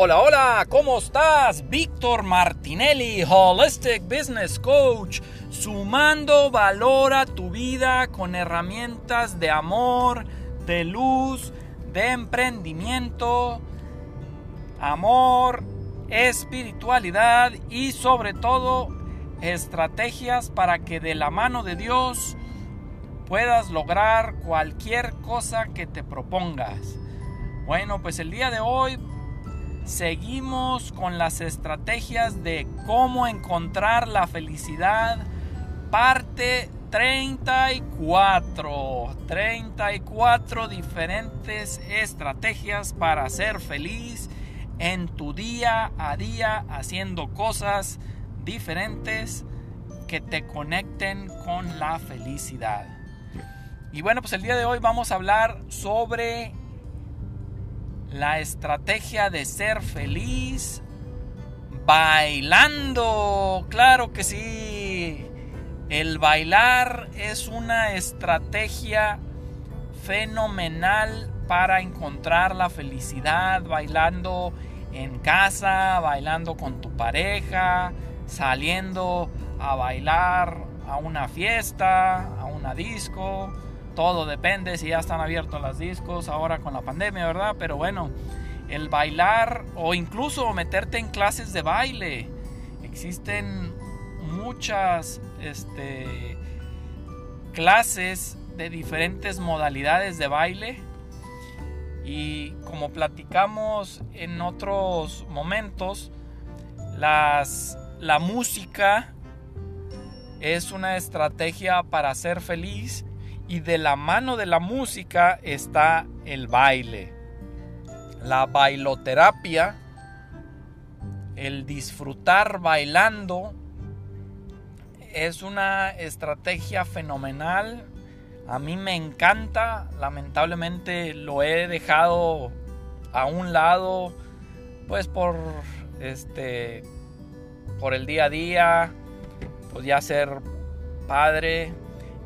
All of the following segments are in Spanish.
Hola, hola, ¿cómo estás? Víctor Martinelli, Holistic Business Coach, sumando valor a tu vida con herramientas de amor, de luz, de emprendimiento, amor, espiritualidad y sobre todo estrategias para que de la mano de Dios puedas lograr cualquier cosa que te propongas. Bueno, pues el día de hoy seguimos con las estrategias de cómo encontrar la felicidad, parte 34. 34 diferentes estrategias para ser feliz en tu día a día haciendo cosas diferentes que te conecten con la felicidad. Y bueno, pues el día de hoy vamos a hablar sobre la estrategia de ser feliz bailando. Claro que sí. El bailar es una estrategia fenomenal para encontrar la felicidad bailando en casa, bailando con tu pareja, saliendo a bailar a una fiesta, a una disco todo depende si ya están abiertos los discos ahora con la pandemia, ¿verdad? Pero bueno, el bailar o incluso meterte en clases de baile. Existen muchas este, clases de diferentes modalidades de baile y como platicamos en otros momentos, las, la música es una estrategia para ser feliz y de la mano de la música está el baile. La bailoterapia, el disfrutar bailando, es una estrategia fenomenal. A mí me encanta, lamentablemente lo he dejado a un lado, pues por este, por el día a día, pues ya ser padre,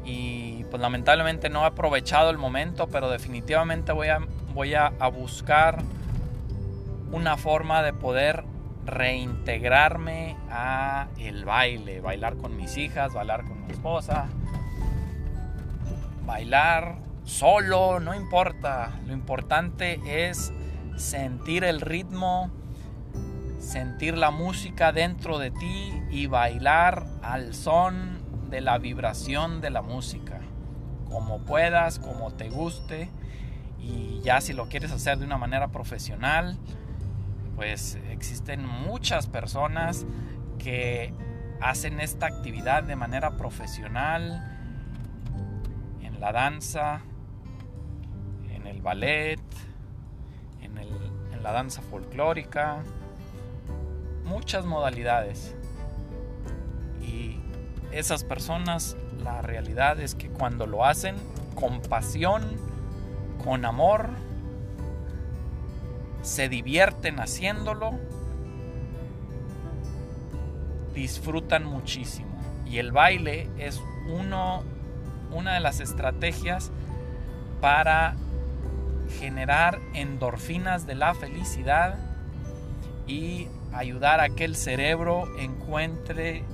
y pues lamentablemente no he aprovechado el momento, pero definitivamente voy a, voy a, buscar una forma de poder reintegrarme a el baile, bailar con mis hijas, bailar con mi esposa, bailar solo, no importa, lo importante es sentir el ritmo, sentir la música dentro de ti y bailar al son de la vibración de la música, como puedas, como te guste, y ya si lo quieres hacer de una manera profesional, pues existen muchas personas que hacen esta actividad de manera profesional en la danza, en el ballet, en, en la danza folclórica, muchas modalidades. Esas personas, la realidad es que cuando lo hacen con pasión, con amor, se divierten haciéndolo, disfrutan muchísimo. Y el baile es uno, una de las estrategias para generar endorfinas de la felicidad y ayudar a que el cerebro encuentre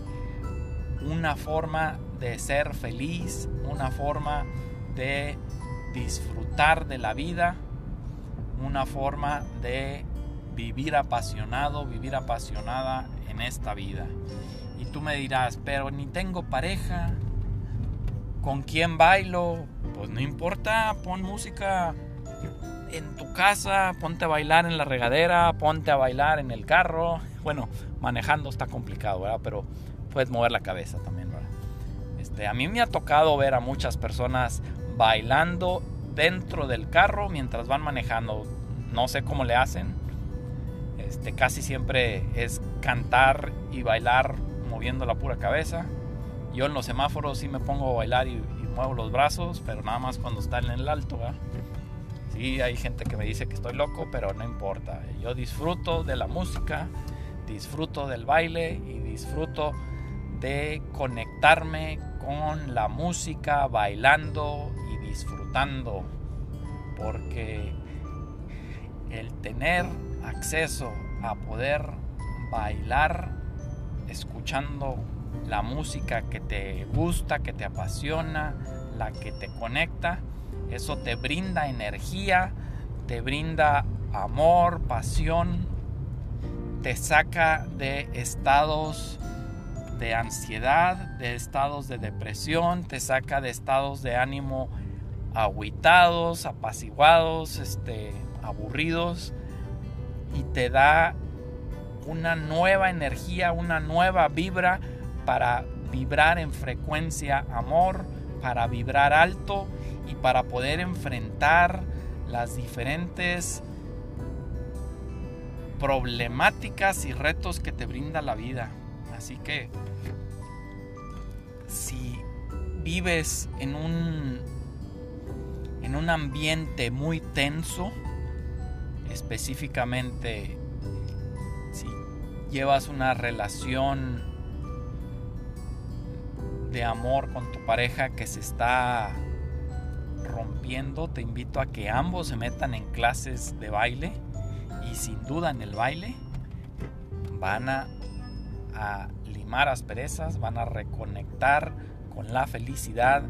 una forma de ser feliz, una forma de disfrutar de la vida, una forma de vivir apasionado, vivir apasionada en esta vida. Y tú me dirás, pero ni tengo pareja, ¿con quién bailo? Pues no importa, pon música en tu casa, ponte a bailar en la regadera, ponte a bailar en el carro. Bueno, manejando está complicado, ¿verdad? Pero puedes mover la cabeza también, Este, a mí me ha tocado ver a muchas personas bailando dentro del carro mientras van manejando. No sé cómo le hacen. Este, casi siempre es cantar y bailar moviendo la pura cabeza. Yo en los semáforos sí me pongo a bailar y, muevo los brazos, pero nada más cuando está en el alto. Sí, hay gente que me dice que estoy loco, pero no importa. Yo disfruto de la música, disfruto del baile y disfruto de conectarme con la música, bailando y disfrutando, porque el tener acceso a poder bailar escuchando la música que te gusta, que te apasiona, la que te conecta. Eso te brinda energía, te brinda amor, pasión, te saca de estados de ansiedad, de estados de depresión, te saca de estados de ánimo aguitados, apaciguados, este, aburridos y te da una nueva energía, una nueva vibra para vibrar en frecuencia amor, para vibrar alto y para poder enfrentar las diferentes problemáticas y retos que te brinda la vida. Así que si vives en un en un ambiente muy tenso, específicamente si llevas una relación de amor con tu pareja que se está rompiendo, te invito a que ambos se metan en clases de baile y sin duda en el baile van a, limar asperezas, van a reconectar con la felicidad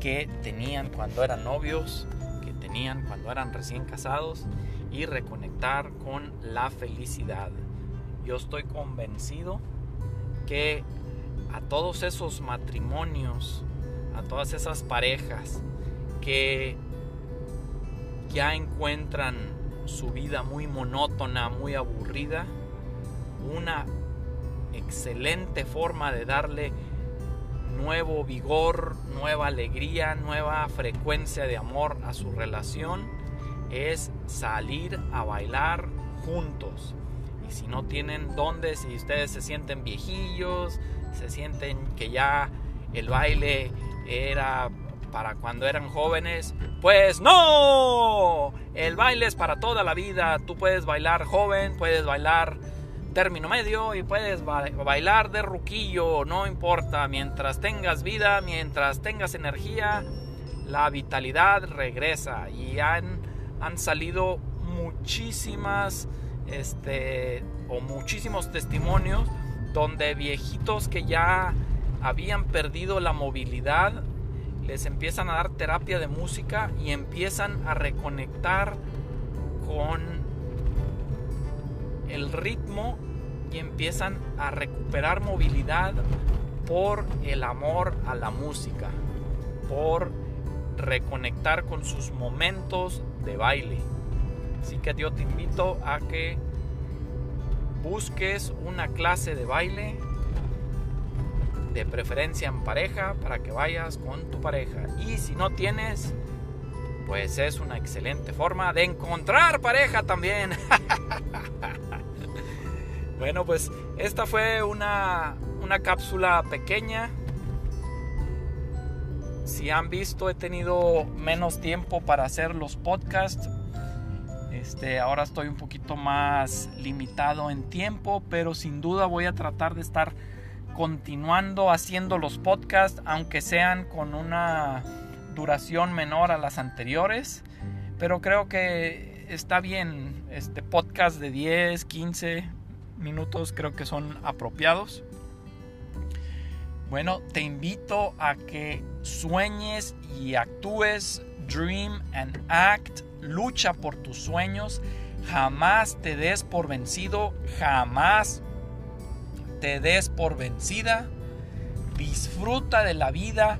que tenían cuando eran novios, que tenían cuando eran recién casados y reconectar con la felicidad. Yo estoy convencido que a todos esos matrimonios, a todas esas parejas que ya encuentran su vida muy monótona, muy aburrida, una excelente forma de darle nuevo vigor, nueva alegría, nueva frecuencia de amor a su relación es salir a bailar juntos. Y si no tienen dónde, si ustedes se sienten viejillos, se sienten que ya el baile era para cuando eran jóvenes, pues no, el baile es para toda la vida. Tú puedes bailar joven, puedes bailar término medio y puedes bailar de ruquillo, no importa, mientras tengas vida, mientras tengas energía, la vitalidad regresa. Y han, han salido muchísimas este o muchísimos testimonios donde viejitos que ya habían perdido la movilidad les empiezan a dar terapia de música y empiezan a reconectar con el ritmo y empiezan a recuperar movilidad por el amor a la música, por reconectar con sus momentos de baile. Así que yo te invito a que busques una clase de baile de preferencia en pareja para que vayas con tu pareja. Y si no tienes, pues es una excelente forma de encontrar pareja también. bueno, pues esta fue una, una cápsula pequeña. Si han visto, he tenido menos tiempo para hacer los podcasts. Este, ahora estoy un poquito más limitado en tiempo, pero sin duda voy a tratar de estar continuando haciendo los podcasts, aunque sean con una duración menor a las anteriores. Pero creo que está bien. Este podcast de 10, 15 minutos creo que son apropiados. Bueno, te invito a que sueñes y actúes, dream and act, lucha por tus sueños, jamás te des por vencido, jamás te des por vencida, disfruta de la vida,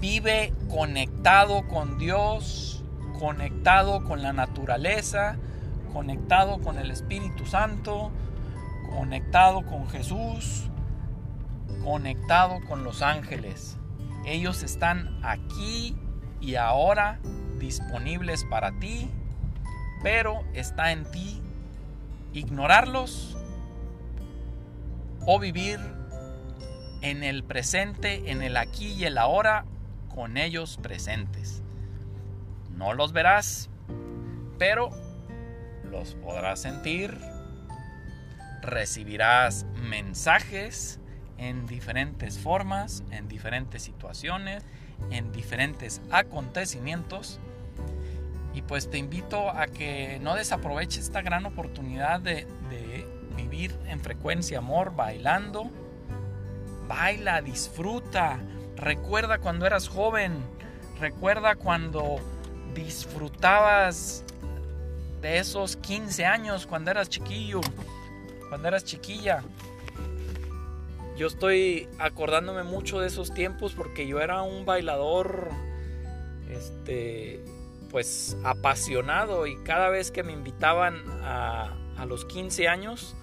vive conectado con Dios, conectado con la naturaleza, conectado con el Espíritu Santo, conectado con Jesús, conectado con los ángeles. Ellos están aquí y ahora disponibles para ti, pero está en ti ignorarlos o vivir en el presente, en el aquí y el ahora, con ellos presentes. No los verás, pero los podrás sentir, recibirás mensajes en diferentes formas, en diferentes situaciones, en diferentes acontecimientos Y pues te invito a que no desaproveches esta gran oportunidad de, de vivir en frecuencia amor, bailando. Baila, disfruta. Recuerda cuando eras joven. Recuerda cuando disfrutabas de esos 15 años, cuando eras chiquillo, cuando eras chiquilla. Yo estoy acordándome mucho de esos tiempos porque yo era un bailador, este, pues apasionado y cada vez que me invitaban a, a los 15 años,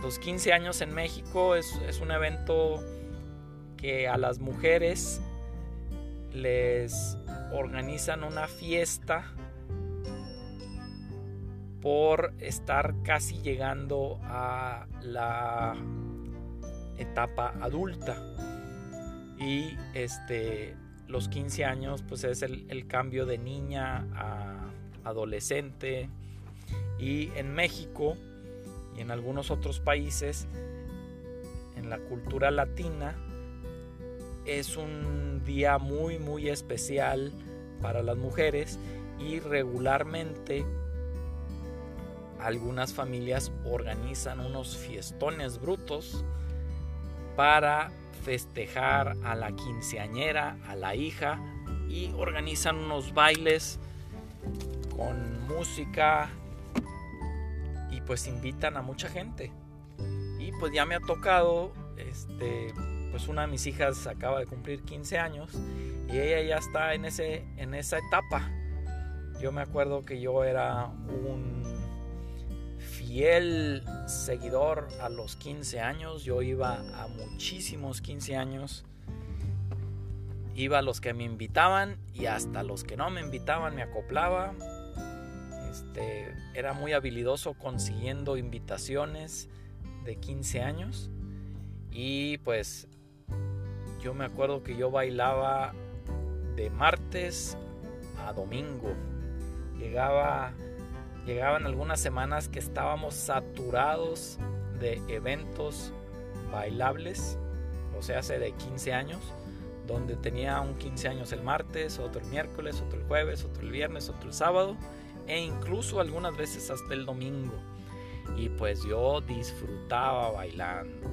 los 15 años en México es, es un evento que a las mujeres les organizan una fiesta por estar casi llegando a la etapa adulta. Y este los 15 años pues es el, el cambio de niña a adolescente. Y en México y en algunos otros países en la cultura latina es un día muy muy especial para las mujeres y regularmente algunas familias organizan unos fiestones brutos para festejar a la quinceañera, a la hija y organizan unos bailes con música y pues invitan a mucha gente. Y pues ya me ha tocado este pues una de mis hijas acaba de cumplir 15 años y ella ya está en ese en esa etapa. Yo me acuerdo que yo era un fiel seguidor a los 15 años. Yo iba a muchísimos 15 años. Iba a los que me invitaban y hasta los que no me invitaban me acoplaba. Este, era muy habilidoso consiguiendo invitaciones de 15 años. Y pues yo me acuerdo que yo bailaba de martes a domingo. Llegaba llegaban algunas semanas que estábamos saturados de eventos bailables, o sea, hace de 15 años, donde tenía un 15 años el martes, otro el miércoles, otro el jueves, otro el viernes, otro el sábado, e incluso algunas veces hasta el domingo. Y pues yo disfrutaba bailando.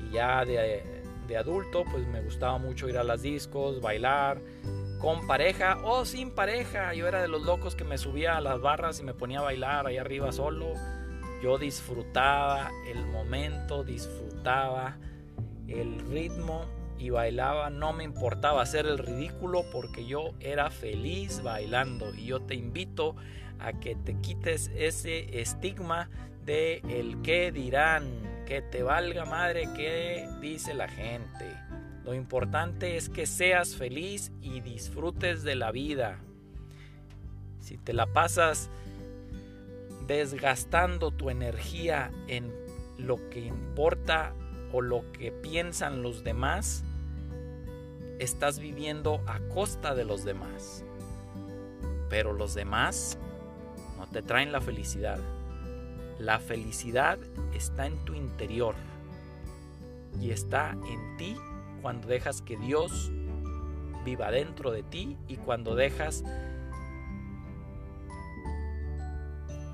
Y ya de, de adulto, pues me gustaba mucho ir a las discos, bailar, con pareja o sin pareja. Yo era de los locos que me subía a las barras y me ponía a bailar ahí arriba solo. Yo disfrutaba el momento, disfrutaba el ritmo y bailaba. No me importaba hacer el ridículo porque yo era feliz bailando. Y yo te invito a que te quites ese estigma de el que dirán, que te valga madre que dice la gente. Lo importante es que seas feliz y disfrutes de la vida. Si te la pasas desgastando tu energía en lo que importa o lo que piensan los demás, estás viviendo a costa de los demás. Pero los demás no te traen la felicidad. La felicidad está en tu interior y está en ti cuando dejas que Dios viva dentro de ti y cuando dejas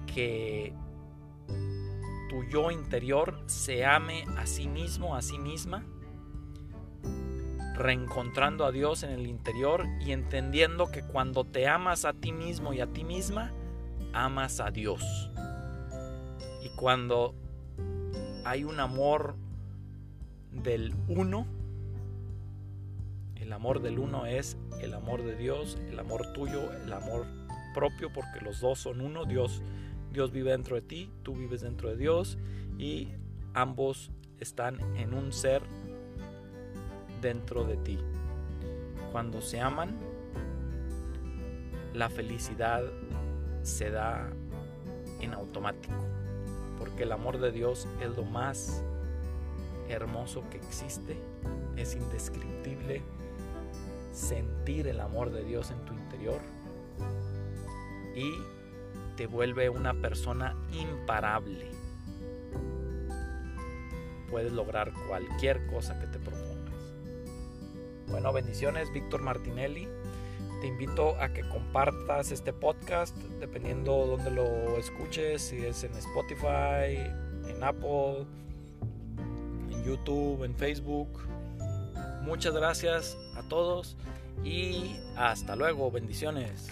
que tu yo interior se ame a sí mismo, a sí misma, reencontrando a Dios en el interior y entendiendo que cuando te amas a ti mismo y a ti misma, amas a Dios. Y cuando hay un amor del uno, el amor del uno es el amor de Dios, el amor tuyo, el amor propio, porque los dos son uno. Dios, Dios vive dentro de ti, tú vives dentro de Dios y ambos están en un ser dentro de ti. Cuando se aman, la felicidad se da en automático, porque el amor de Dios es lo más hermoso que existe, es indescriptible sentir el amor de Dios en tu interior y te vuelve una persona imparable. Puedes lograr cualquier cosa que te propongas. Bueno, bendiciones, Víctor Martinelli. Te invito a que compartas este podcast dependiendo donde lo escuches, si es en Spotify, en Apple, en YouTube, en Facebook. Muchas gracias a todos y hasta luego. Bendiciones.